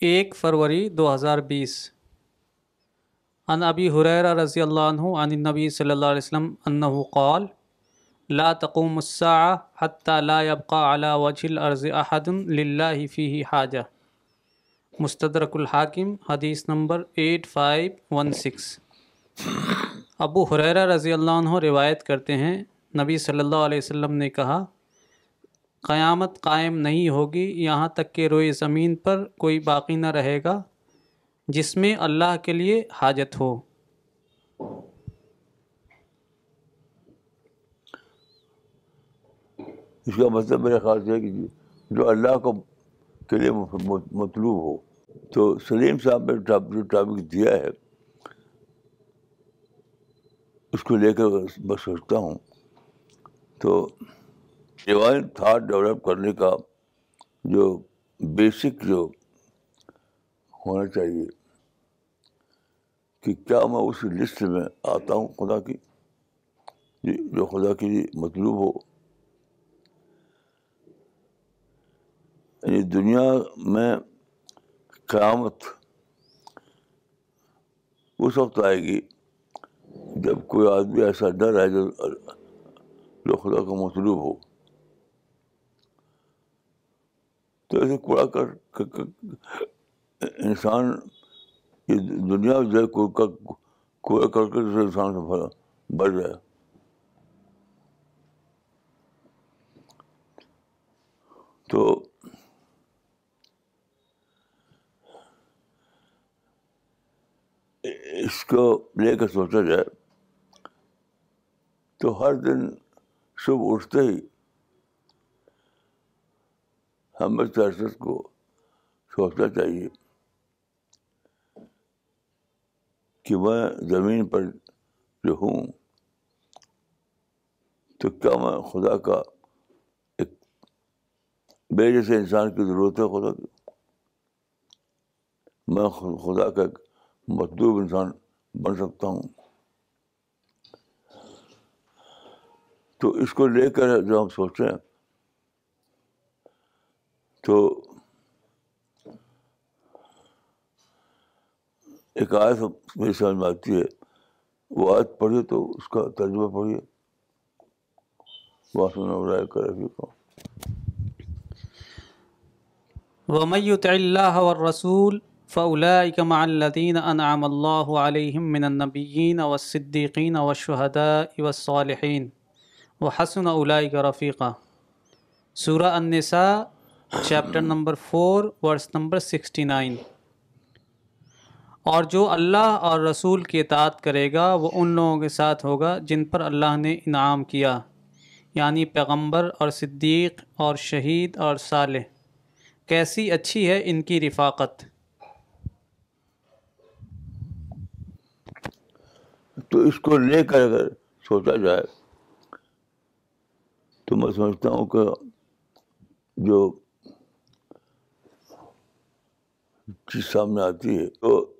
ایک فروری دو ہزار بیس۔ ان ابی حریر رضی اللہ عنہ عن النبی صلی اللہ علیہ وسلم انہ قال، لا تقوم الساعة حتى لا يبقى على وجه الارض احد للہ فیہ حاجہ۔ مستدرک الحاکم، حدیث number eight five one six. ابو حریرہ رضی اللہ عنہ روایت کرتے ہیں، نبی صلی اللہ علیہ وسلم نے کہا قیامت قائم نہیں ہوگی، یہاں تک کہ روئے زمین پر کوئی باقی نہ رہے گا، جس میں اللہ کے لیے حاجت ہو۔ اس کا مطلب میرے خیال سے ہے کہ جو اللہ کو کے لیے مطلوب ہو، تو سلیم صاحب نے جو ٹاپک دیا ہے، اس کو لے کر میں سوچتا ہوں۔ تو ڈیوائن تھاٹ ڈیولپ کرنے کا جو بیسک جو ہونا چاہیے کہ کیا میں اس لسٹ میں آتا ہوں خدا کی؟ جی، جو خدا کے لیے مطلوب ہو۔ یعنی دنیا میں قیامت اس وقت آئے گی جب کوئی آدمی ایسا ڈر ہے جو جو خدا کا مطلوب ہو۔ تو ایسے کوڑا کر انسان یہ دنیا جو ہے کوڑا کر کے انسان سے بڑھ جائے تو اس کو لے کر سوچا جائے تو ہر دن صبح اٹھتے ہی ہمیں چرچ کو سوچنا چاہیے کہ میں زمین پر جو ہوں، تو کیا میں خدا کا ایک بے جیسے انسان کی ضرورت ہے خدا کی؟ میں خدا کا ایک مطلوب انسان بن سکتا ہوں۔ تو اس کو لے کر جو ہم سوچیں تو ایک آیت میری سمجھ میں آتی ہے، وہ آیت پڑھیے تو اس کا ترجمہ پڑھیے۔ رائے کر ومن يطع الله والرسول فأولئك مع الذين أنعم الله عليهم من النبيين والصديقين والشهداء والصالحين۔ وحسن أولئك رفيقا۔ سورہ النساء chapter number four, verse number sixty nine. اور جو اللہ اور رسول کی اطاعت کرے گا، وہ ان لوگوں کے ساتھ ہوگا جن پر اللہ نے انعام کیا یعنی پیغمبر اور صدیق اور شہید اور صالح۔ کیسی اچھی ہے ان کی رفاقت۔ تو اس کو لے کر اگر سوچا جائے، تو میں سمجھتا ہوں کہ جو چیز سامنے آتی ہے۔ تو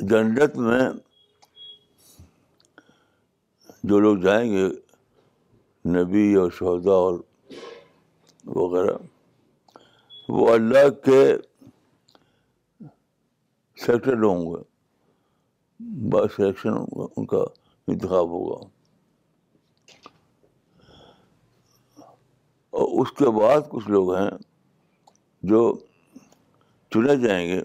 جنت میں جو لوگ جائیں گے، نبی اور شہدا اور وغیرہ، وہ اللہ کے سیکٹر ہوں گے بس سلیکشن ان کا انتخاب ہوگا۔ اور اس کے بعد کچھ لوگ ہیں جو چنے جائیں گے۔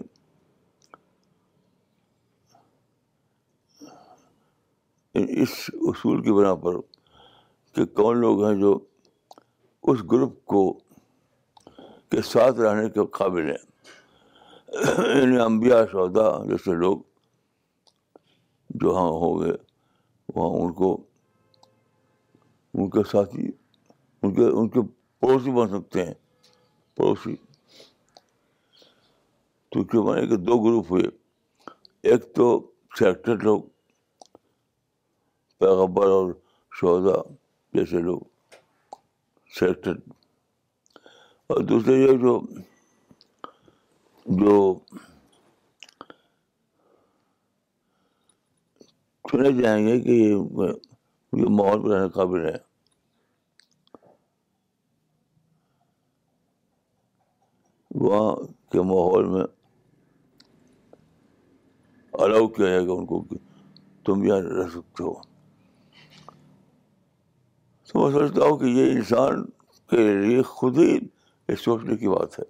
اس اصول کی بنا پر کہ کون لوگ ہیں جو اس گروپ کو، کے ساتھ رہنے کے قابل ہیں۔ یعنی انبیاء سودا جیسے لوگ جو ہاں ہو گئے وہاں ان کو، ان کے ساتھی، ان کے ان کے پڑوسی بن سکتے ہیں۔ پڑوسی۔ تو کیوں بنے کہ دو گروپ ہوئے۔ ایک تو سیکٹر لوگ پیغبر اور شہدا جیسے لوگ سیکٹر اور دوسرے یہ جو جو چنے جائیں گے کہ یہ ماحول پہ رہنے قابل ہے وہاں کے ماحول میں الاؤ کیا جائے گا ان کو کہ تم یہاں رہ سکتے ہو؟ تو میں سمجھتا ہوں کہ یہ انسان کے لیے خود ہی یہ سوچنے کی بات ہے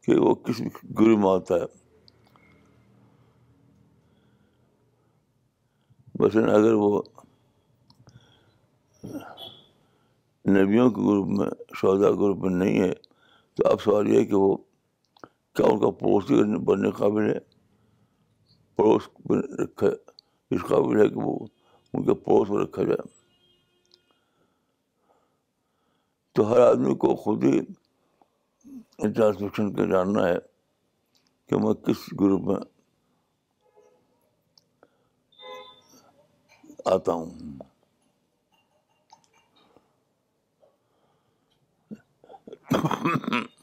کہ وہ کس گرو مانتا ہے۔ بس اگر وہ نبیوں کے گروپ میں سودا گروپ میں نہیں ہے، تو اب سوال یہ ہے کہ وہ کیا ان کا پڑوسی بننے قابل ہے؟ پڑوس رکھا اس قابل ہے کہ وہ ان کے پڑوس میں رکھا جائے۔ تو ہر آدمی کو خود ہی انٹرانسپیکشن کا جاننا ہے کہ میں کس گروپ میں آتا ہوں۔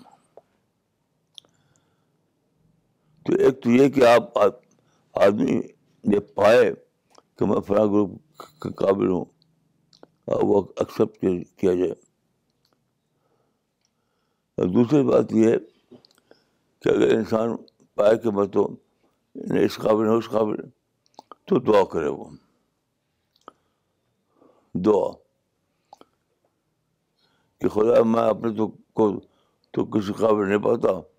تو ایک تو یہ کہ آپ آدمی یہ پائے کہ میں فلاں گروپ کے قابل ہوں اور وہ ایکسیپٹ کیا جائے۔ اور دوسری بات یہ ہے کہ اگر انسان پائے کہ میں تو اس قابل ہے اس قابل تو دعا کرے وہ۔ دعا کہ خدا میں اپنے تو کو، تو کسی قابل نہیں پاتا۔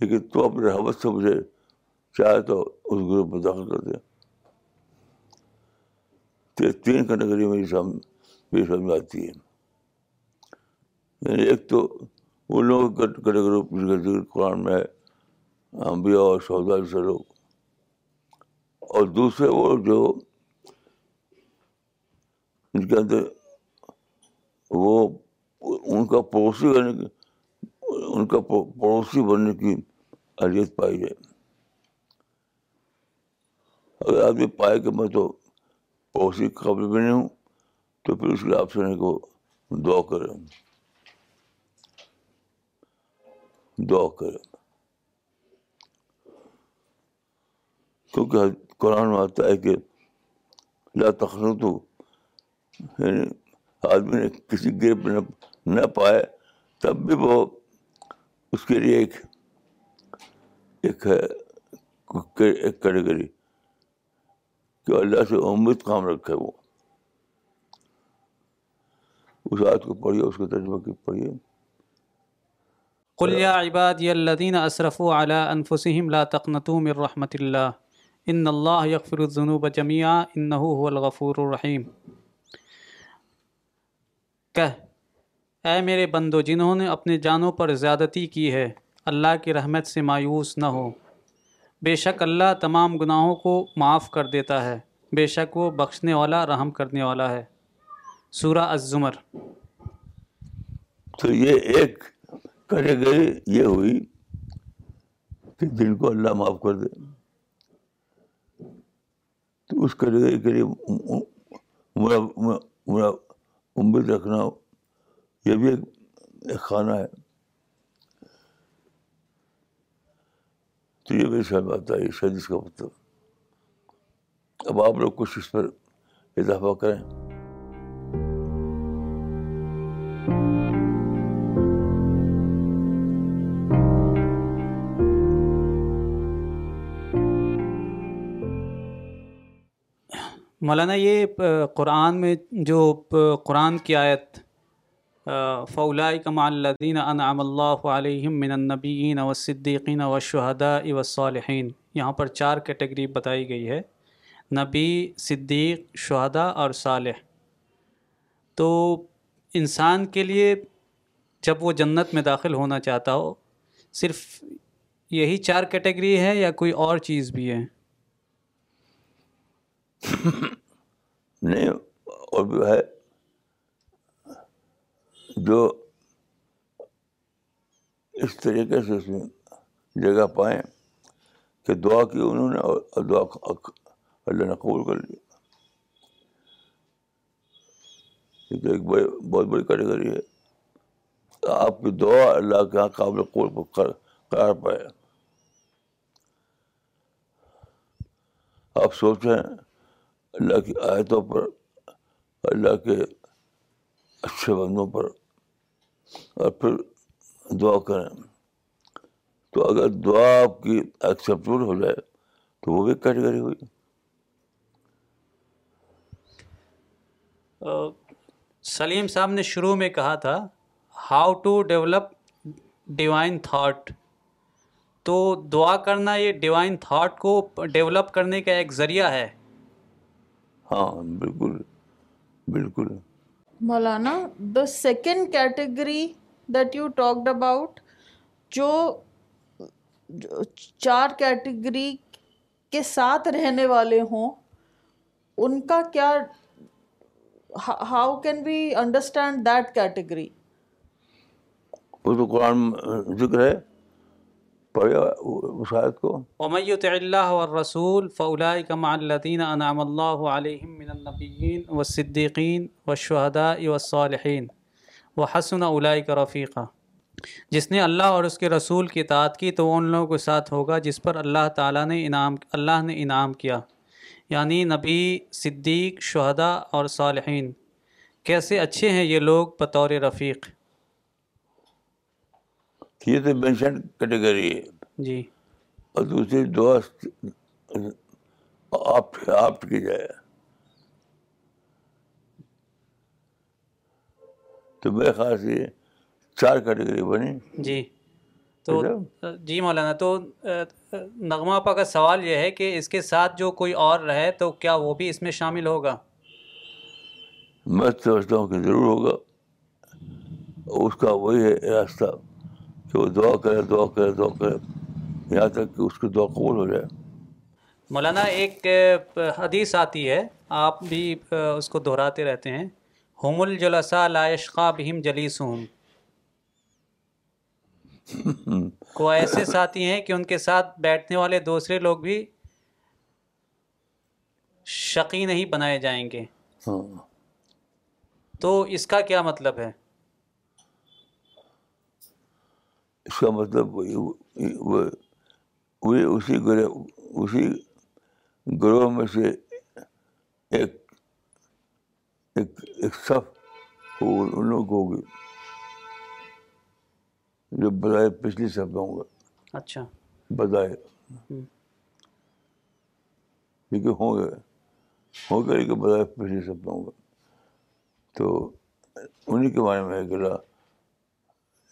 لیکن تو اپنے حوث سے مجھے چاہے تو اس گروپ میں داخل کر دے تین کیٹیگری میری سامنے میری سمجھ آتی ہے۔ یعنی ایک تو ان لوگوں کا کیٹیگری ذکر قرآن میں ہے انبیاء اور سودا سے لوگ۔ اور دوسرے وہ جو ان کے اندر وہ ان کا پڑوسی بننے کی ان کا پڑوسی بننے کی اہلیت پائی جائے۔ اگر آدمی پائے کہ میں تو پڑوسی قابل بھی نہیں ہوں، تو پھر اس کے آپ سے کو دعا کرے دعا کرے کیونکہ قرآن میں آتا ہے کہ لا تخن تو یعنی آدمی نے کسی گروپ میں نہ پائے، تب بھی وہ اس کے لیے ایک ایک ہے ایک کیٹیگری کہ اللہ سے امید کام رکھے وہ۔ اس آیت کو پڑھیے، اس کے ترجمہ کی پڑھیے۔ قل یا عبادی الذین اسرفوا علی انفسهم لا تقنطوا من رحمت اللہ۔ ان اللہ یغفر الذنوب جميعا انه هو الغفور الرحیم۔ کہ اے میرے بندو، جنہوں نے اپنے جانوں پر زیادتی کی ہے، اللہ کی رحمت سے مایوس نہ ہو۔ بے شک اللہ تمام گناہوں کو معاف کر دیتا ہے۔ بے شک وہ بخشنے والا، رحم کرنے والا ہے۔ سورہ الزمر۔ تو یہ ایک کیٹیگری یہ ہوئی کہ جن کو اللہ معاف کر دے۔ تو اس کیٹیگری کے لیے امید رکھنا یہ بھی ایک خانہ ہے۔ تو یہ بھی سمجھ آتا ہے حدیث کا مطلب۔ اب آپ لوگ کچھ اس پر اضافہ کریں۔ مولانا، یہ قرآن میں جو قرآن کی آیت فولائی کم الدین انعام اللہ علیہم من النبیین و صدیقین و یہاں پر چار کیٹیگری بتائی گئی ہے۔ نبی، صدیق شہدا اور صالح۔ تو انسان کے لیے جب وہ جنت میں داخل ہونا چاہتا ہو، صرف یہی چار کیٹیگری ہے یا کوئی اور چیز بھی ہے؟ نہیں، اور بھی ہے۔ جو اس طریقے سے اس میں جگہ پائیں کہ دعا کی انہوں نے اور دعا اللہ نے قبول کر لیا۔ یہ تو ایک بڑی بہت بڑی کیٹیگری ہے۔ آپ کی دعا اللہ کے یہاں قابل قبول قرار پائے۔ آپ سوچیں اللہ کی آیتوں پر، اللہ کے اچھے بندوں پر اور پھر دعا کریں۔ تو اگر دعا آپ کی ایکسیپٹیبل ہو جائے تو وہ بھی کیٹیگری ہوئی۔ سلیم صاحب نے شروع میں کہا تھا how to develop divine thought تو دعا کرنا یہ ڈیوائن تھاٹ کو ڈیولپ کرنے کا ایک ذریعہ ہے۔ ہاں بالکل بالکل۔ مولانا the second category that you talked about جو چار کیٹیگری کے ساتھ رہنے والے ہوں، ان کا کیا how can we understand that category قرآن، ذکر ہے۔ پڑھے اس آیت کو۔ ومن يطع الله والرسول فاولئك مع الذين انعم الله عليهم من النبيين والصديقين والشهداء والصالحين وحسن اولئك رفیقا جس نے اللہ اور اس کے رسول کی اطاعت کی تو وہ ان لوگوں کے ساتھ ہوگا جس پر اللہ تعالیٰ نے انعام، اللہ نے انعام کیا۔ یعنی نبی، صدیق، شہداء اور صالحین۔ کیسے اچھے ہیں یہ لوگ بطور رفیق۔ یہ تو مینشن کیٹیگری ہے۔ جی۔ اور دوسری دعا آپ آپ کی جائے۔ تو میرے سے یہ چار کیٹیگری بنی۔ جی۔ تو جی مولانا تو نغمہ آپا کا سوال یہ ہے کہ اس کے ساتھ جو کوئی اور رہے تو کیا وہ بھی اس میں شامل ہوگا؟ میں سمجھتا ہوں کہ ضرور ہوگا۔ اس کا وہی ہے راستہ۔ کہ وہ دعا کرے دعا کرے دعا کرے۔ یہاں تک کہ اس کی دعا قبول ہو جائے۔ مولانا ایک حدیث آتی ہے۔ آپ بھی اس کو دہراتے رہتے ہیں۔ ہم الجلسا لائشقا بہم جلیس ہوں کو ایسے ساتھی ہیں کہ ان کے ساتھ بیٹھنے والے دوسرے لوگ بھی شقی نہیں بنائے جائیں گے۔ ہاں۔ تو اس کا کیا مطلب ہے؟ اس کا مطلب وہی وہی اسی گروہ اسی گروہ میں سے ایک ایک ایک صف ان لوگوں کو ہوگی جو بظاہر پچھلی صف میں ہوں گا اچھا بظاہر کیونکہ ہوں گے ہوں گے لیکن بظاہر پچھلی صف میں ہوں گا تو انہیں کے بارے میں گلا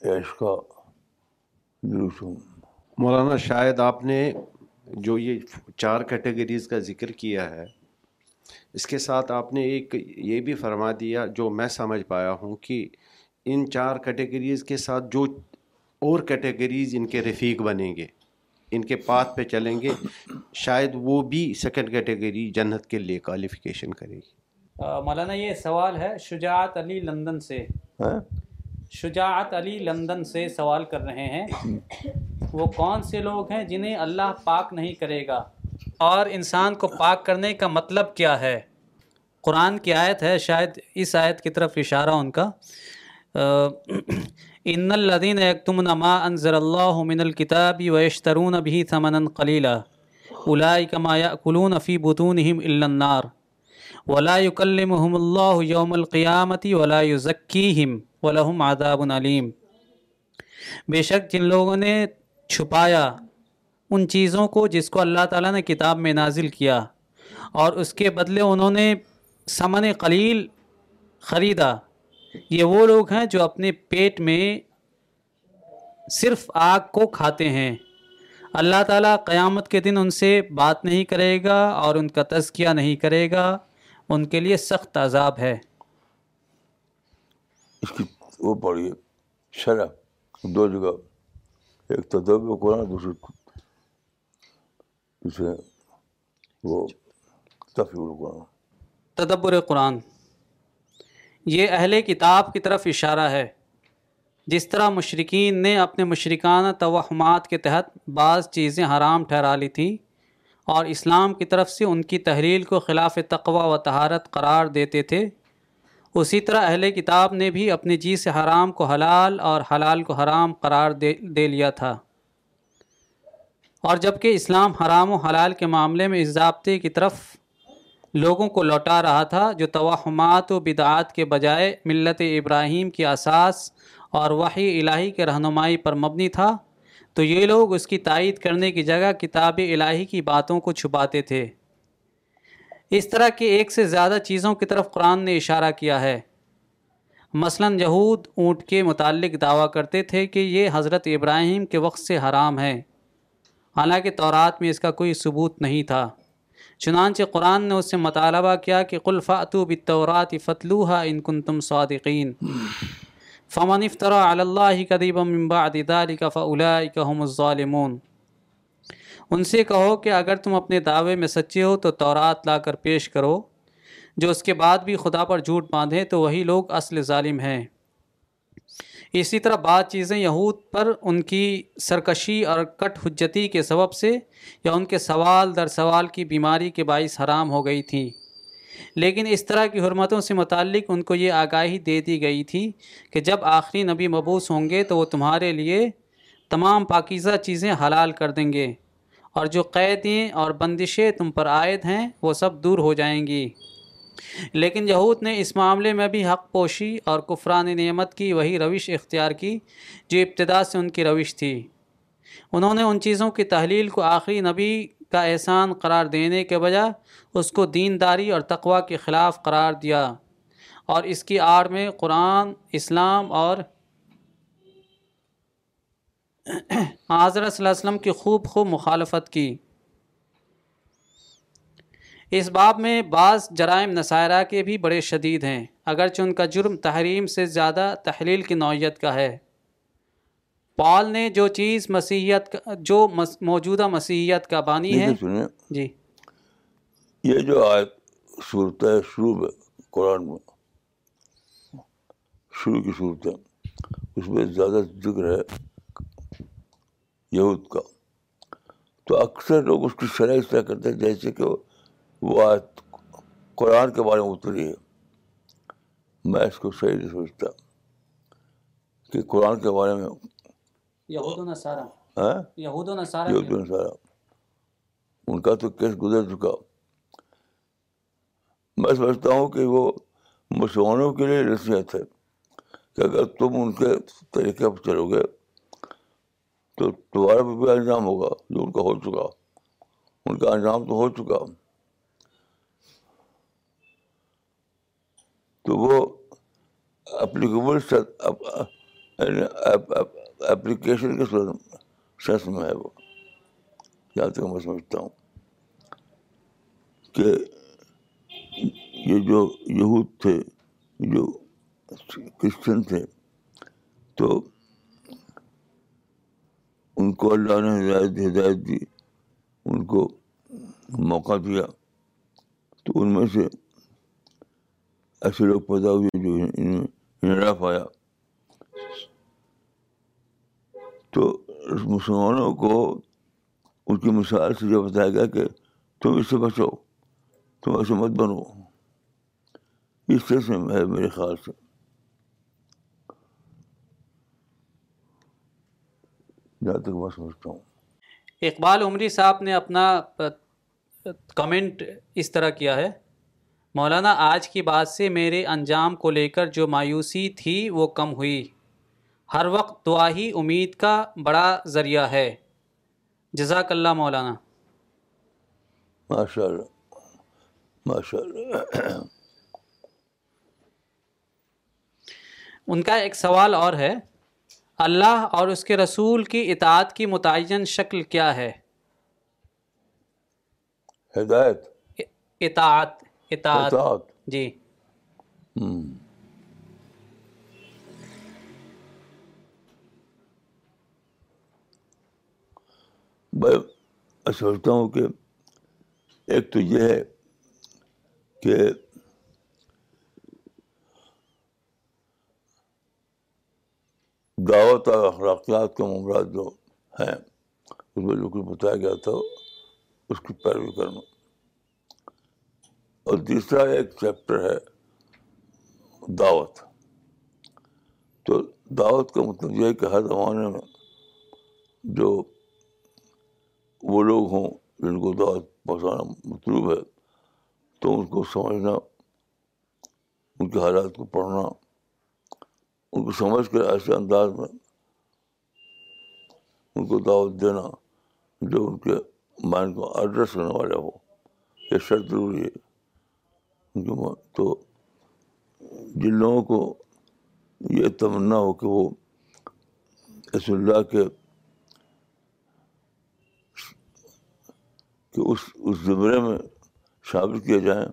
عشقہ مولانا شاید آپ نے جو یہ چار کیٹیگریز کا ذکر کیا ہے اس کے ساتھ آپ نے ایک یہ بھی فرما دیا جو میں سمجھ پایا ہوں کہ ان چار کیٹیگریز کے ساتھ جو اور کیٹیگریز ان کے رفیق بنیں گے ان کے پاتھ پہ چلیں گے شاید وہ بھی سیکنڈ کیٹیگری جنت کے لیے کوالیفیکیشن کرے گی۔ مولانا یہ سوال ہے شجاعت علی لندن سے۔ شجاعت علی لندن سے سوال کر رہے ہیں، وہ کون سے لوگ ہیں جنہیں اللہ پاک نہیں کرے گا؟ اور انسان کو پاک کرنے کا مطلب کیا ہے؟ قرآن کی آیت ہے، شاید اس آیت کی طرف اشارہ ان کا۔ ان الدین یکتمن ما انضر اللہ من الکتاب ویشترون بھی ثمنا قلیلا۔ اولئک ما یأکلون فی بطونہم الا النار۔ ولا یکلمہم اللہ یوم القیامت ولا یزکیہم۔ ولہم عذاب علیم۔ بے شک جن لوگوں نے چھپایا ان چیزوں کو جس کو اللہ تعالیٰ نے کتاب میں نازل کیا اور اس کے بدلے انہوں نے سمن قلیل خریدا۔ یہ وہ لوگ ہیں جو اپنے پیٹ میں صرف آگ کو کھاتے ہیں۔ اللہ تعالیٰ قیامت کے دن ان سے بات نہیں کرے گا اور ان کا تزکیہ نہیں کرے گا۔ ان کے لیے سخت عذاب ہے۔ اس کی وہ پڑھیے شرح دو جگہ ایک تدب قرآن دوسری دوسرے وہ تفیع القرآن تدبر قرآن یہ اہل کتاب کی طرف اشارہ ہے جس طرح مشرقین نے اپنے مشرکانہ توہمات کے تحت بعض چیزیں حرام ٹھہرا لی تھیں اور اسلام کی طرف سے ان کی تحریل کو خلاف تقوی و تہارت قرار دیتے تھے اسی طرح اہل کتاب نے بھی اپنے جی سے حرام کو حلال اور حلال کو حرام قرار دے دے لیا تھا۔ اور جبکہ اسلام حرام و حلال کے معاملے میں اس ضابطے کی طرف لوگوں کو لوٹا رہا تھا، جو توہمات و بدعات کے بجائے ملت ابراہیم کی اساس اور وحی الہی کے رہنمائی پر مبنی تھا، تو یہ لوگ اس کی تائید کرنے کی جگہ کتاب الہی کی باتوں کو چھپاتے تھے۔ اس طرح کے ایک سے زیادہ چیزوں کی طرف قرآن نے اشارہ کیا ہے۔ مثلا یہود اونٹ کے متعلق دعویٰ کرتے تھے کہ یہ حضرت ابراہیم کے وقت سے حرام ہے حالانکہ تورات میں اس کا کوئی ثبوت نہیں تھا۔ چنانچہ قرآن نے اس سے مطالبہ کیا کہ قلفاتو بطورات فتلوحا ان کن تم صادقین۔ فمن افطرا اللہ قدیب بعد ذلك فاولئک هم الظالمون۔ ان سے کہو کہ اگر تم اپنے دعوے میں سچے ہو تو تورات لا کر پیش کرو، جو اس کے بعد بھی خدا پر جھوٹ باندھیں تو وہی لوگ اصل ظالم ہیں۔ اسی طرح بعض چیزیں یہود پر ان کی سرکشی اور کٹ حجتی کے سبب سے یا ان کے سوال در سوال کی بیماری کے باعث حرام ہو گئی تھیں۔ لیکن اس طرح کی حرمتوں سے متعلق ان کو یہ آگاہی دے دی گئی تھی کہ جب آخری نبی مبوس ہوں گے تو وہ تمہارے لیے تمام پاکیزہ چیزیں حلال کر دیں گے۔ اور جو قیدیں اور بندشیں تم پر عائد ہیں، وہ سب دور ہو جائیں گی۔ لیکن یہود نے اس معاملے میں بھی حق پوشی اور کفران نعمت کی وہی روش اختیار کی، جو ابتدا سے ان کی روش تھی۔ انہوں نے ان چیزوں کی تحلیل کو آخری نبی کا احسان قرار دینے کے بجائے اس کو دینداری اور تقوی کے خلاف قرار دیا۔ اور اس کی آڑ میں قرآن، اسلام اور حضرت صلی اللہ علیہ وسلم کی خوب خوب مخالفت کی۔ اس باب میں بعض جرائم نصائرہ کے بھی بڑے شدید ہیں اگرچہ ان کا جرم تحریم سے زیادہ تحلیل کی نوعیت کا ہے۔ پال نے جو چیز مسیحیت کا جو موجودہ مسیحیت کا بانی ہے۔ جی۔ یہ جو آیت صورت ہے شروع میں قرآن میں شروع کی صورت ہے اس میں زیادہ ذکر ہے۔ یہود کا۔ تو اکثر لوگ اس کی شرح اس طرح کرتے ہیں جیسے کہ وہ آیت قرآن کے بارے میں اتری ہے۔ میں اس کو صحیح نہیں سمجھتا کہ قرآن کے بارے میں۔ یہود و نصارہ۔ ہاں؟ یہود و نصارہ۔ ان کا تو کیس گزر چکا۔ میں سمجھتا ہوں کہ وہ مسلمانوں کے لیے نصیحت ہے کہ اگر تم ان کے طریقے پر چلو گے تو تمہارا بھی, بھی انجام ہوگا جو ان کا ہو چکا۔ ان کا انجام تو ہو چکا۔ تو وہ اپلیکیبل اپلیکیشن کے سینس میں ہے وہ۔ جہاں تک میں سمجھتا ہوں کہ یہ جو یہود تھے جو کرسچن تھے تو ان کو اللہ نے ہدایت ہدایت دی، ان کو موقع دیا۔ تو ان میں سے ایسے لوگ پیدا ہوئے جو انحراف آیا۔ تو مسلمانوں کو ان کی مثال سے یہ بتایا گیا کہ تم اس سے بچو، تم ایسے مت بنو۔ اس طرح سے ہے میرے خیال سے۔ جہاں تک میں سمجھتا ہوں۔ اقبال عمری صاحب نے اپنا کمنٹ اس طرح کیا ہے مولانا آج کی بات سے میرے انجام کو لے کر جو مایوسی تھی وہ کم ہوئی۔ ہر وقت دعا ہی امید کا بڑا ذریعہ ہے۔ جزاک اللہ مولانا۔ ماشاء اللہ ماشاء اللہ ان کا ایک سوال اور ہے اللہ اور اس کے رسول کی اطاعت کی متعین شکل کیا ہے؟ ہدایت۔ اطاعت اطاعت۔ اطاعت۔ جی۔ ہوں میں سوچتا ہوں کہ ایک تو یہ ہے کہ دعوت اور اخلاقیات کے معاملات جو ہیں اس میں جو کچھ بتایا گیا تھا، اس کی پیروی کرنا۔ اور تیسرا ایک چیپٹر ہے، دعوت۔ تو دعوت کا مطلب یہ ہے کہ ہر زمانے میں جو وہ لوگ ہوں جن کو دعوت پہنچانا مطلوب ہے، تو ان کو سمجھنا، ان کے حالات کو پڑھنا ان کو سمجھ کر ایسے انداز میں ان کو دعوت دینا جو ان کے مائنڈ کو ایڈریس کرنے والا ہو، یہ شرط ضروری ہے۔ تو جن لوگوں کو یہ تمنا ہو کہ وہ رس اللہ کے کہ اس اس زمرے میں شامل کیے جائیں،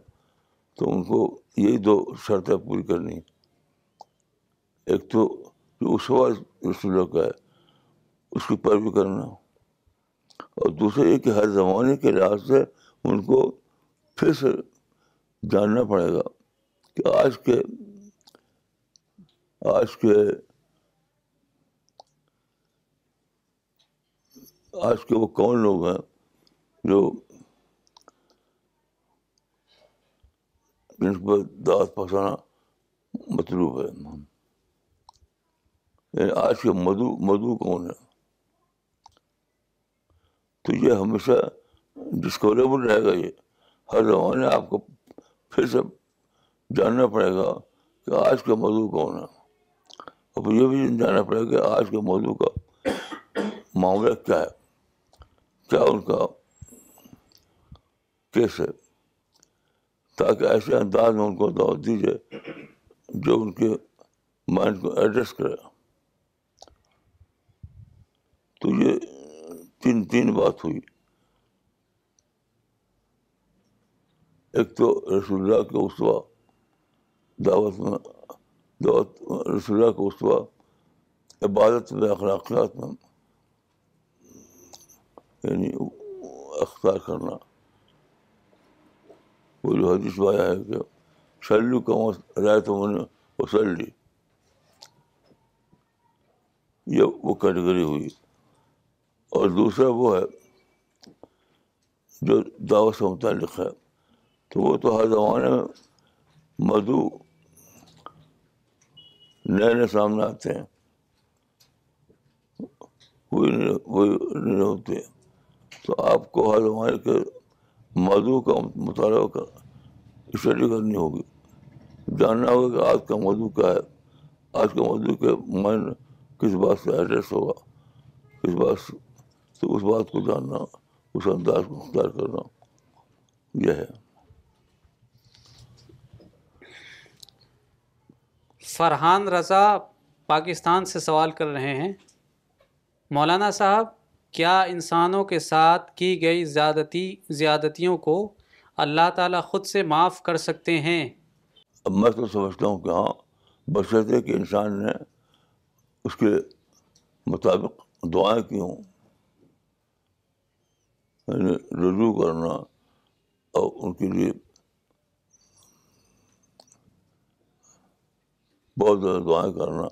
تو ان کو یہی دو شرطیں پوری کرنی ایک تو جو اس وقت رسول اللہ کا ہے، اس کی پیروی کرنا۔ اور دوسرا یہ کہ ہر زمانے کے لحاظ سے ان کو پھر سے جاننا پڑے گا کہ آج کے آج کے آج کے وہ کون لوگ ہیں جو جن پر دعوت پہنچانا مطلوب ہے۔ یعنی آج کے مدو مدو کون ہے؟ تو یہ ہمیشہ ڈسکوریبل رہے گا یہ۔ ہر زمانے آپ کو پھر سے جاننا پڑے گا کہ آج کا موضوع کون ہے۔ اور یہ بھی جاننا پڑے گا کہ آج کے موضوع کا معاملہ کیا ہے۔ کیا ان کا کیس ہے؟ تاکہ ایسے انداز میں ان کو دعوت دیجیے جو ان کے مائنڈ کو ایڈریس کرے۔ تو یہ تین تین بات ہوئی۔ ایک تو رسول اللہ کے اسوا دعوت میں، دعوت رسول اللہ کے اسوا عبادت میں، اخلاقیات میں یعنی اختیار کرنا۔ وہ جو حدیث آیا ہے کہ سلو کا رائے تو میں نے وسلی یہ وہ کیٹیگری ہوئی۔ اور دوسرا وہ ہے، جو دعوت سے متعلق ہے، تو وہ تو ہر زمانے میں مدو نئے نئے سامنے آتے ہیں۔ وہی نہیں ہوتے تو آپ کو ہر زمانے کے مدو کا مطالعہ کر اسٹڈی کرنی ہوگی۔ جاننا ہوگا کہ آج کا مدو کیا ہے۔ آج کا مدو کے مائنڈ کس بات سے ایڈریس ہوگا، کس بات سے تو اس بات کو جاننا اس انداز کو اختیار کرنا یہ ہے۔ فرحان رضا پاکستان سے سوال کر رہے ہیں۔ مولانا صاحب کیا انسانوں کے ساتھ کی گئی زیادتی زیادتیوں کو اللہ تعالیٰ خود سے معاف کر سکتے ہیں؟ اب میں تو سمجھتا ہوں کہ ہاں بشرطے کہ انسان نے اس کے مطابق دعائیں کی ہوں۔ یعنی رجوع کرنا اور ان کے لیے بہت زیادہ دعائیں کرنا۔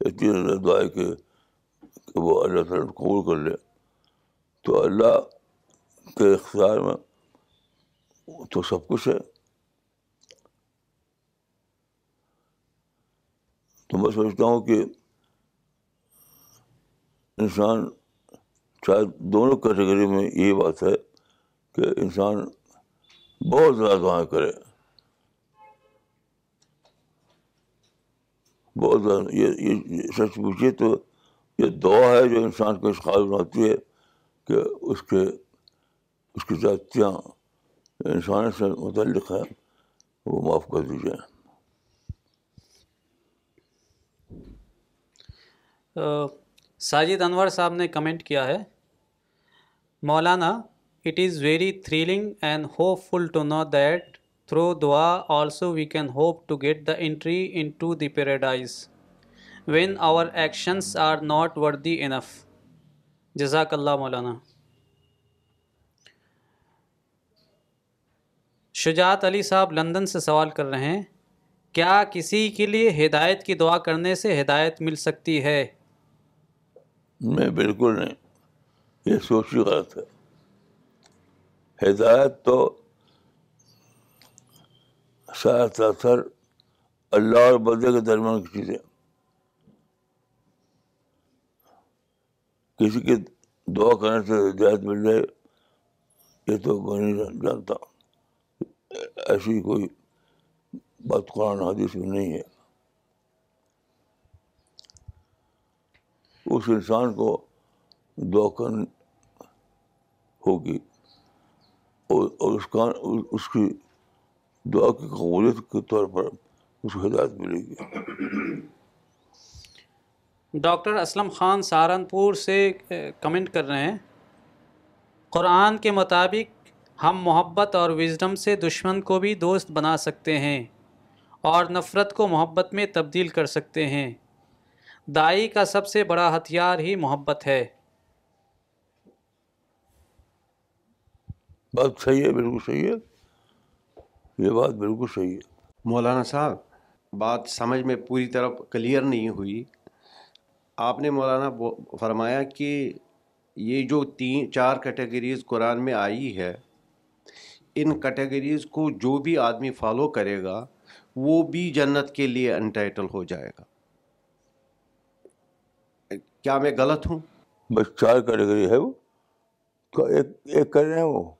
اتنی زیادہ دعائیں کہ وہ اللہ تعالیٰ قبول کر لے۔ تو اللہ کے اختیار میں تو سب کچھ ہے۔ تو میں سوچتا ہوں کہ انسان شاید دونوں کیٹیگری میں یہی بات ہے کہ انسان بہت زیادہ دعائیں کرے۔ بہت زیادہ، یہ یہ سچ پوچھیے تو یہ دعا ہے جو انسان کو اس قابل بناتی ہے کہ اس کے، اس کی ذاتیاں انسان سے متعلق ہیں، وہ معاف کر دیجیے ساجد انور صاحب نے کمنٹ کیا ہے، مولانا it is very thrilling and hopeful to know that through دعا also we can hope to get the entry in to the paradise when our actions are not worthy enough جزاک اللہ مولانا شجاعت علی صاحب لندن سے سوال کر رہے ہیں، کیا کسی کے لیے ہدایت کی دعا کرنے سے ہدایت مل سکتی ہے؟ نہیں بالکل نہیں۔ یہ سوچ ہی غلط ہے۔ ہدایت تو شاید اثر اللہ اور بدے کے درمیان کی چیزیں۔ کسی کی دعا کرنے سے ہدایت مل جائے، یہ تو میں نہیں جانتا۔ ایسی کوئی بات قرآن حدیث میں نہیں ہے۔ اس انسان کو دعا کر ہوگی اور اس کا اس کی دعا کی قبولیت کے طور پر اس کو ہدایت ملے گی۔ ڈاکٹر اسلم خان سہارنپور سے کمنٹ کر رہے ہیں۔ قرآن کے مطابق ہم محبت اور وزڈم سے دشمن کو بھی دوست بنا سکتے ہیں اور نفرت کو محبت میں تبدیل کر سکتے ہیں۔ دائی کا سب سے بڑا ہتھیار ہی محبت ہے۔ بات صحیح ہے بالکل صحیح ہے۔ یہ بات بالکل صحیح ہے۔ مولانا صاحب بات سمجھ میں پوری طرح کلیئر نہیں ہوئی۔ آپ نے مولانا فرمایا کہ یہ جو تین چار کیٹیگریز قرآن میں آئی ہے ان کیٹیگریز کو جو بھی آدمی فالو کرے گا وہ بھی جنت کے لیے انٹائٹل ہو جائے گا۔ کیا میں غلط ہوں؟ بس چار کیٹیگری ہے وہ۔ ایک ایک کر رہے ہیں وہ۔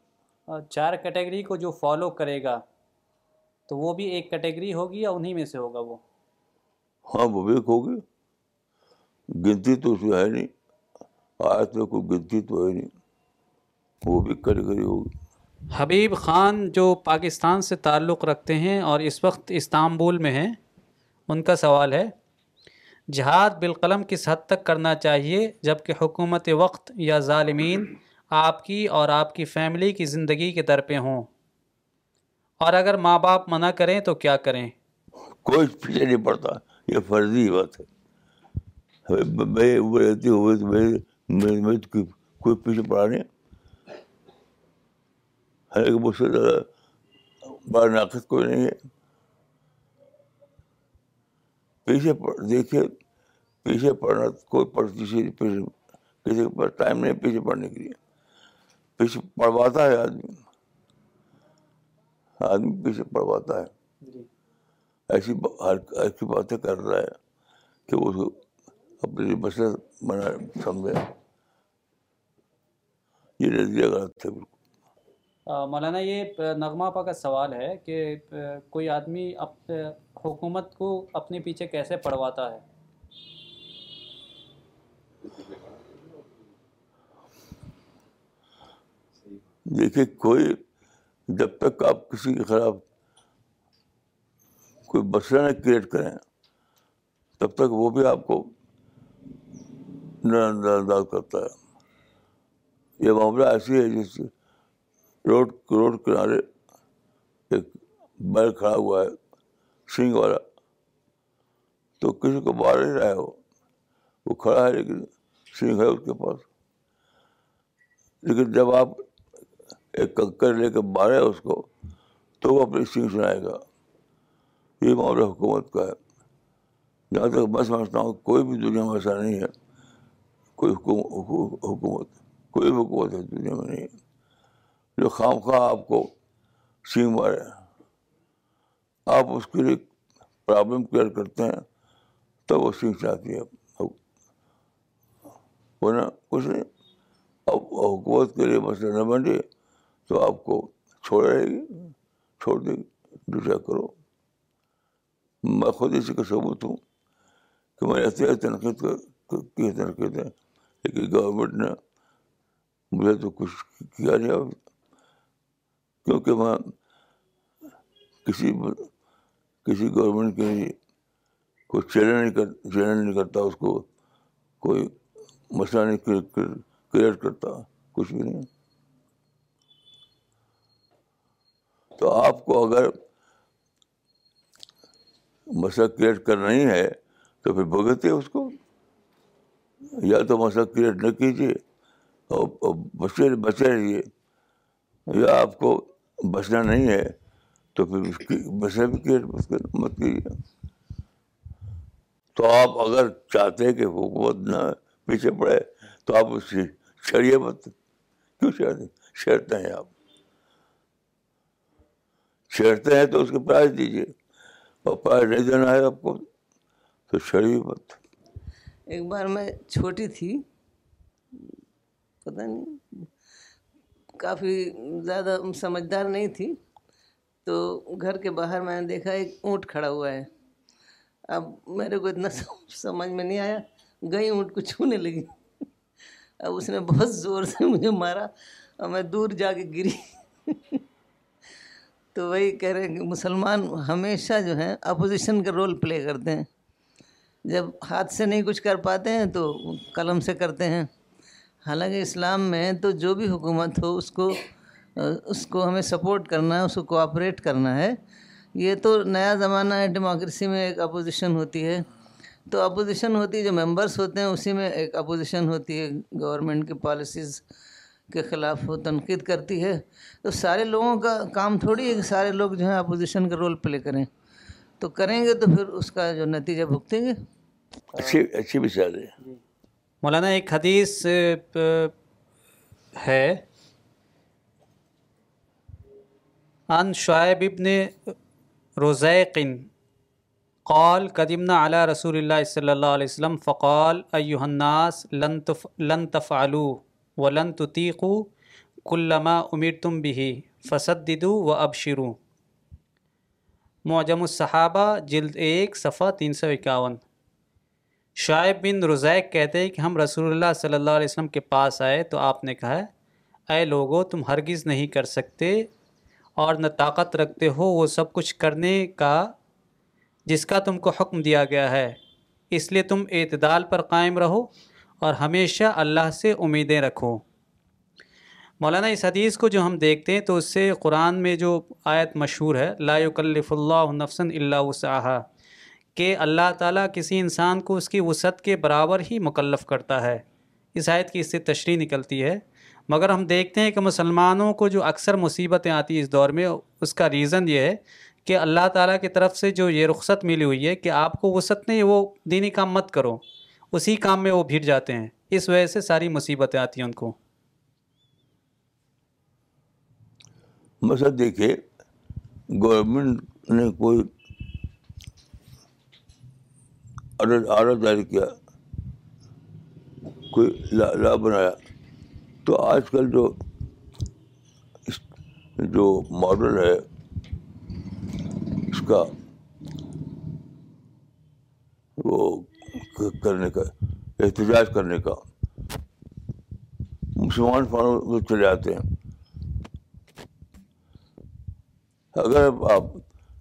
چار کیٹیگری کو جو فالو کرے گا تو وہ بھی ایک کیٹیگری ہوگی یا انہی میں سے ہوگا وہ؟ ہاں وہ بھی ایک ہوگی۔ گنتی تو اس میں ہے نہیں۔ آیت میں کوئی گنتی تو ہے نہیں۔ وہ بھی کیٹیگری ہوگی۔ حبیب خان جو پاکستان سے تعلق رکھتے ہیں اور اس وقت استانبول میں ہیں ان کا سوال ہے جہاد بالقلم کس حد تک کرنا چاہیے جبکہ حکومت وقت یا ظالمین آپ کی اور آپ کی فیملی کی زندگی کے در پہ ہوں؟ اور اگر ماں باپ منع کریں تو کیا کریں؟ کوئی پیچھے نہیں پڑتا، یہ فرضی بات ہے۔ میں رہتی ہوئے تو کوئی پیچھے پڑا نہیں۔ ہے کہ مجھ سے زیادہ بڑا ناقص کوئی نہیں ہے۔ پیچھے دیکھیے پیچھے پڑھنا کوئی پیچھے کسی کے پاس ٹائم نہیں پیچھے پڑھنے کے لیے۔ پیچھے پڑھواتا ہے آدمی۔ آدمی پیچھے پڑھواتا ہے۔ ایسی ہر ایسی باتیں کر رہا ہے کہ وہ اپنے لیے مسئلہ بنا سمجھے۔ یہ نظریہ غلط ہے بالکل۔ مولانا، یہ نغمہ پا کا سوال ہے کہ کوئی آدمی حکومت کو اپنے پیچھے کیسے پڑھواتا ہے؟ دیکھیے، کوئی جب تک آپ کسی کے خلاف کوئی مسئلہ نہ کریٹ کریں، تب تک وہ بھی آپ کو نظر انداز کرتا ہے۔ یہ معاملہ ایسی ہے جس سے روڈ روڈ کنارے ایک بیل کھڑا ہوا ہے، سنگ والا۔ تو کسی کو مار نہیں رہا ہے وہ۔ وہ کھڑا ہے لیکن سنگ ہے اس کے پاس۔ لیکن جب آپ ایک کنکر لے کے مارے اس کو، تو وہ اپنی سنگ سنائے گا۔ یہ معاملہ حکومت کا ہے۔ جہاں تک میں سمجھتا ہوں کوئی بھی دنیا میں ایسا نہیں ہے۔ کوئی حکومت کوئی حکومت ہے دنیا میں نہیں ہے۔ جو خام خواہ آپ کو سینگ مارے آپ اس کے لیے پرابلم کلیئر کرتے ہیں، تب وہ سینگ چاہتی ہے ورنہ کچھ نہیں۔ اب حکومت کے لیے مسئلہ نہ بنے تو آپ کو چھوڑ رہے گی، چھوڑ دے گی دوسرا کرو۔ میں خود اسی کا ثبوت ہوں کہ میں ایسے تنقید کی تنقید ہے۔ لیکن گورنمنٹ نے مجھے تو کچھ کیا نہیں۔ اب کیونکہ میں کسی کسی گورنمنٹ کے لیے کوئی چیلنج نہیں کر چیلنج نہیں کرتا، اس کو کوئی مسئلہ نہیں کریٹ کرتا، کچھ بھی نہیں۔ تو آپ کو اگر مسئلہ کریٹ کرنا ہی ہے، تو پھر بھگتے اس کو۔ یا تو مسئلہ کریٹ نہ کیجیے، اور بچے بچے رہیے یا آپ کو بچنا نہیں ہے، تو پھر اس کی بچنا بھی کریٹ مت کیجیے۔ تو آپ اگر چاہتے کہ حکومت نہ پیچھے پڑے، تو آپ اس سے چھڑیے مت، کیوں چھڑتے چھیڑتے ہیں آپ۔ چھیڑتے ہیں تو اس کے پرائز دیجیے۔ اور پرائز نہیں دینا ہے آپ کو، تو چھڑیے مت۔ ایک بار میں چھوٹی تھی، پتہ نہیں۔ کافی زیادہ سمجھدار نہیں تھی۔ تو گھر کے باہر میں نے دیکھا ایک اونٹ کھڑا ہوا ہے۔ اب میرے کو اتنا سمجھ میں نہیں آیا۔ گئی اونٹ کو چھونے لگی۔ اب اس نے بہت زور سے مجھے مارا اور میں دور جا کے گری۔ تو وہی کہہ رہے ہیں کہ مسلمان ہمیشہ جو ہیں اپوزیشن کا رول پلے کرتے ہیں۔ جب ہاتھ سے نہیں کچھ کر پاتے ہیں تو قلم سے کرتے ہیں۔ حالانکہ اسلام میں تو جو بھی حکومت ہو اس کو اس کو ہمیں سپورٹ کرنا ہے اس کو کوآپریٹ کرنا ہے۔ یہ تو نیا زمانہ ہے ڈیموکریسی میں ایک اپوزیشن ہوتی ہے۔ تو اپوزیشن ہوتی ہے جو ممبرس ہوتے ہیں اسی میں ایک اپوزیشن ہوتی ہے۔ گورنمنٹ کی پالیسیز کے خلاف وہ تنقید کرتی ہے۔ تو سارے لوگوں کا کام تھوڑی ہے کہ سارے لوگ جو ہیں اپوزیشن کا رول پلے کریں۔ تو کریں گے تو پھر اس کا جو نتیجہ بھگتیں گے۔ اچھی اچھی مثال ہے۔ مولانا ایک حدیث ہے۔ عن شعیب ابن رزیق قال قدمنا على رسول اللہ صلی اللہ علیہ وسلم فقال ایوہ الناس لن, تف لن تفعلوا ولن تطیقوا كل ما امرتم به فسددوا وابشروا۔ معجم الصحابہ جلد ایک صفحہ تین سو اکاون۔ شعیب بن رزیق کہتے ہیں کہ ہم رسول اللہ صلی اللہ علیہ وسلم کے پاس آئے تو آپ نے کہا اے لوگو، تم ہرگز نہیں کر سکتے اور نہ طاقت رکھتے ہو، وہ سب کچھ کرنے کا، جس کا تم کو حکم دیا گیا ہے۔ اس لیے تم اعتدال پر قائم رہو اور ہمیشہ اللہ سے امیدیں رکھو۔ مولانا، اس حدیث کو جو ہم دیکھتے ہیں تو اس سے قرآن میں جو آیت مشہور ہے، لا یکلف اللہ نفسا الا وسعها کہ اللہ تعالیٰ کسی انسان کو اس کی وسعت کے برابر ہی مکلف کرتا ہے۔ اس آیت کی اس سے تشریح نکلتی ہے۔ مگر ہم دیکھتے ہیں کہ مسلمانوں کو جو اکثر مصیبتیں آتی اس دور میں، اس کا ریزن یہ ہے کہ اللہ تعالیٰ کی طرف سے جو یہ رخصت ملی ہوئی ہے کہ آپ کو وسعت نہیں، وہ دینی کام مت کرو۔ اسی کام میں وہ بھیڑ جاتے ہیں۔ اس وجہ سے ساری مصیبتیں آتی ہیں ان کو۔ مثلا دیکھیے گورنمنٹ نے کوئی آرڈر جاری کیا، کوئی لا لا بنایا۔ تو آج کل جو جو ماڈل ہے، اس کا وہ کرنے کا، احتجاج کرنے کا، مسلمان فارم چلے آتے ہیں۔ اگر آپ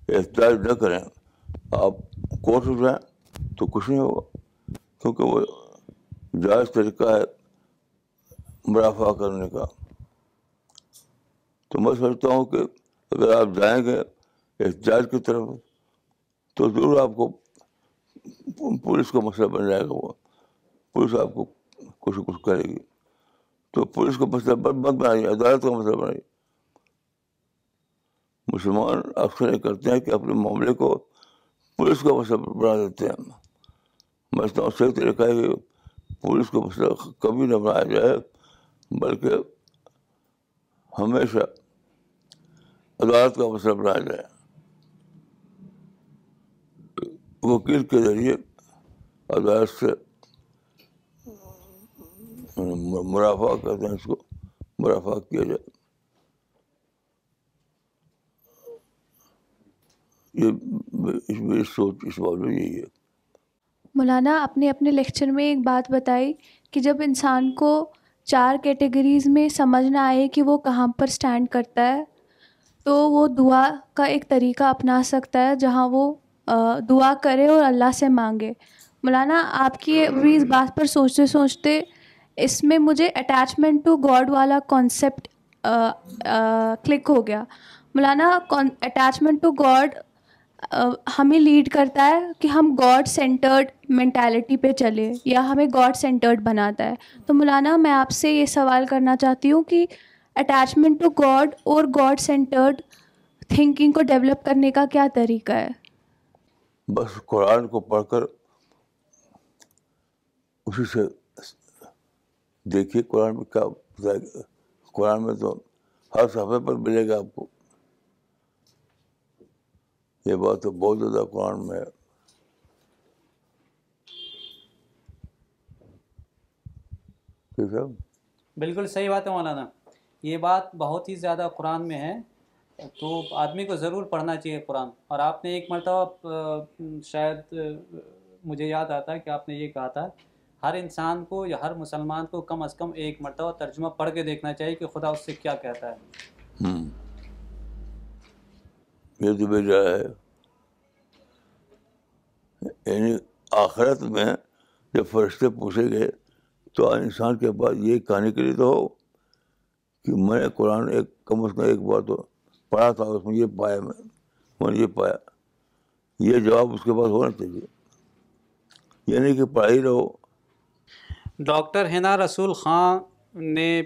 احتجاج نہ کریں، آپ کورٹ ہو جائیں تو کچھ نہیں ہوگا کیونکہ وہ جائز طریقہ ہے مرافع کرنے کا۔ تو میں سمجھتا ہوں کہ اگر آپ جائیں گے احتجاج کی طرف، تو ضرور آپ کو پولیس کا مسئلہ بن جائے گا۔ وہ پولیس آپ کو کچھ کچھ کرے گی۔ تو پولیس کا مسئلہ بند بنائیے عدالت کا مسئلہ بنائیے مسلمان اکثر یہ کرتے ہیں کہ اپنے معاملے کو پولیس کا مسئلہ بنا دیتے ہیں میں صحیح طریقہ ہے کہ پولیس کا مسئلہ کبھی نہ بنایا جائے بلکہ ہمیشہ عدالت کا مسئلہ بنایا جائے وکیل کے ذریعے عدالت سے مرافع کہتے ہیں اس کو مرافع کیا جائے یہ میری سوچ اس معاملے میں یہی ہے۔ مولانا، آپ نے اپنے لیکچر میں ایک بات بتائی کہ جب انسان کو چار کیٹیگریز میں سمجھ نہ آئے کہ وہ کہاں پر سٹینڈ کرتا ہے، تو وہ دعا کا ایک طریقہ اپنا سکتا ہے جہاں وہ دعا کرے اور اللہ سے مانگے۔ مولانا، آپ کی بھی اس بات پر سوچتے سوچتے اس میں مجھے اٹیچمنٹ ٹو گاڈ والا کانسیپٹ کلک ہو گیا۔ مولانا اٹیچمنٹ ٹو گاڈ ہمیں لیڈ کرتا ہے کہ ہم گاڈ سینٹرڈ مینٹیلٹی پہ چلے یا ہمیں گاڈ سینٹرڈ بناتا ہے۔ تو مولانا، میں آپ سے یہ سوال کرنا چاہتی ہوں کہ اٹیچمنٹ ٹو گاڈ اور گاڈ سینٹرڈ تھنکنگ کو ڈیولپ کرنے کا کیا طریقہ ہے؟ بس قرآن کو پڑھ کر اسی سے دیکھیے قرآن میں کیا قرآن میں تو ہر صفحے پر ملے گا آپ کو۔ یہ بات تو بہت زیادہ قرآن میں ہے۔ بالکل صحیح بات ہے مولانا۔ یہ بات بہت ہی زیادہ قرآن میں ہے تو آدمی کو ضرور پڑھنا چاہیے قرآن۔ اور آپ نے ایک مرتبہ شاید مجھے یاد آتا ہے کہ آپ نے یہ کہا تھا ہر انسان کو یا ہر مسلمان کو کم از کم ایک مرتبہ ترجمہ پڑھ کے دیکھنا چاہیے کہ خدا اس سے کیا کہتا ہے۔ یہ تو میری رائے ہے۔ یعنی آخرت میں جب فرشتے پوچھے گئے تو انسان کے پاس یہ کہنے کے لیے تو ہو کہ میں نے قرآن ایک کم از کم ایک بار تو پڑھا تھا، اس میں یہ پایا میں میں نے یہ پایا۔ یہ جواب اس کے پاس ہونا چاہیے۔ یہ نہیں کہ پڑھا ہی رہو۔ ڈاکٹر ہینا رسول خان نے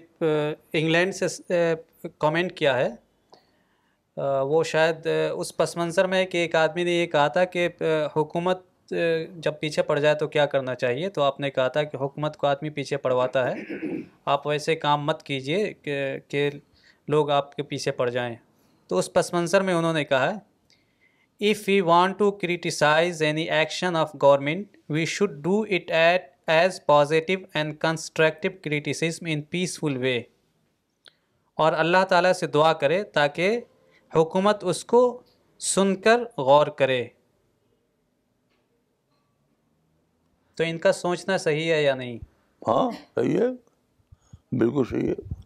انگلینڈ سے کامنٹ کیا ہے۔ وہ شاید اس پس منظر میں کہ ایک آدمی نے یہ کہا تھا کہ حکومت جب پیچھے پڑ جائے تو کیا کرنا چاہیے؟ تو آپ نے کہا تھا کہ حکومت کو آدمی پیچھے پڑواتا ہے۔ آپ ویسے کام مت کیجیے کہ کہ لوگ آپ کے پیچھے پڑ جائیں۔ تو اس پس منظر میں انہوں نے کہا ہے if we want to criticise any action of government we should do it at as positive and constructive criticism in peaceful way اور اللہ تعالیٰ سے دعا کرے تاکہ حکومت اس کو سن کر غور کرے۔ تو ان کا سوچنا صحیح ہے یا نہیں؟ ہاں صحیح ہے۔ بالکل صحیح ہے۔